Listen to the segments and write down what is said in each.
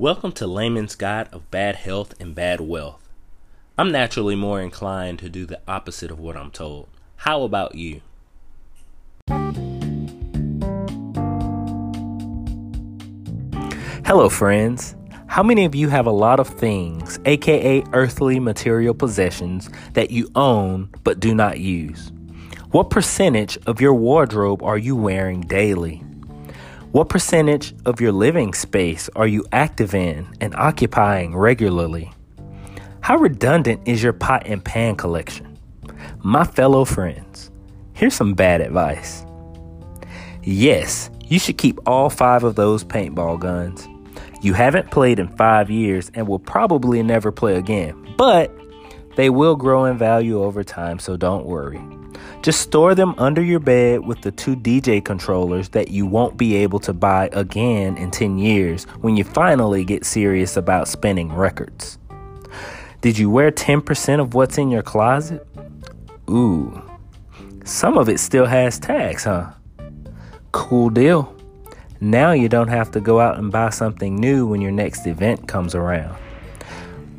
Welcome to Layman's Guide of Bad Health and Bad Wealth. I'm naturally more inclined to do the opposite of what I'm told. How about you? Hello, friends. How many of you have a lot of things, aka earthly material possessions, that you own but do not use? What percentage of your wardrobe are you wearing daily? What percentage of your living space are you active in and occupying regularly? How redundant is your pot and pan collection? My fellow friends, here's some bad advice. Yes, you should keep all five of those paintball guns. You haven't played in five years and will probably never play again, but they will grow in value over time, so don't worry. Just store them under your bed with the two DJ controllers that you won't be able to buy again in 10 years when you finally get serious about spinning records. Did you wear 10% of what's in your closet? Ooh, some of it still has tags, huh? Cool deal. Now you don't have to go out and buy something new when your next event comes around.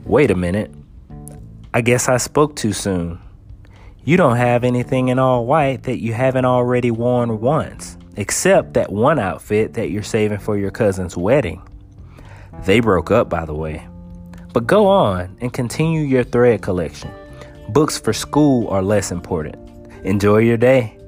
Wait a minute. I guess I spoke too soon. You don't have anything in all white that you haven't already worn once, except that one outfit that you're saving for your cousin's wedding. They broke up, by the way. But go on and continue your thread collection. Books for school are less important. Enjoy your day.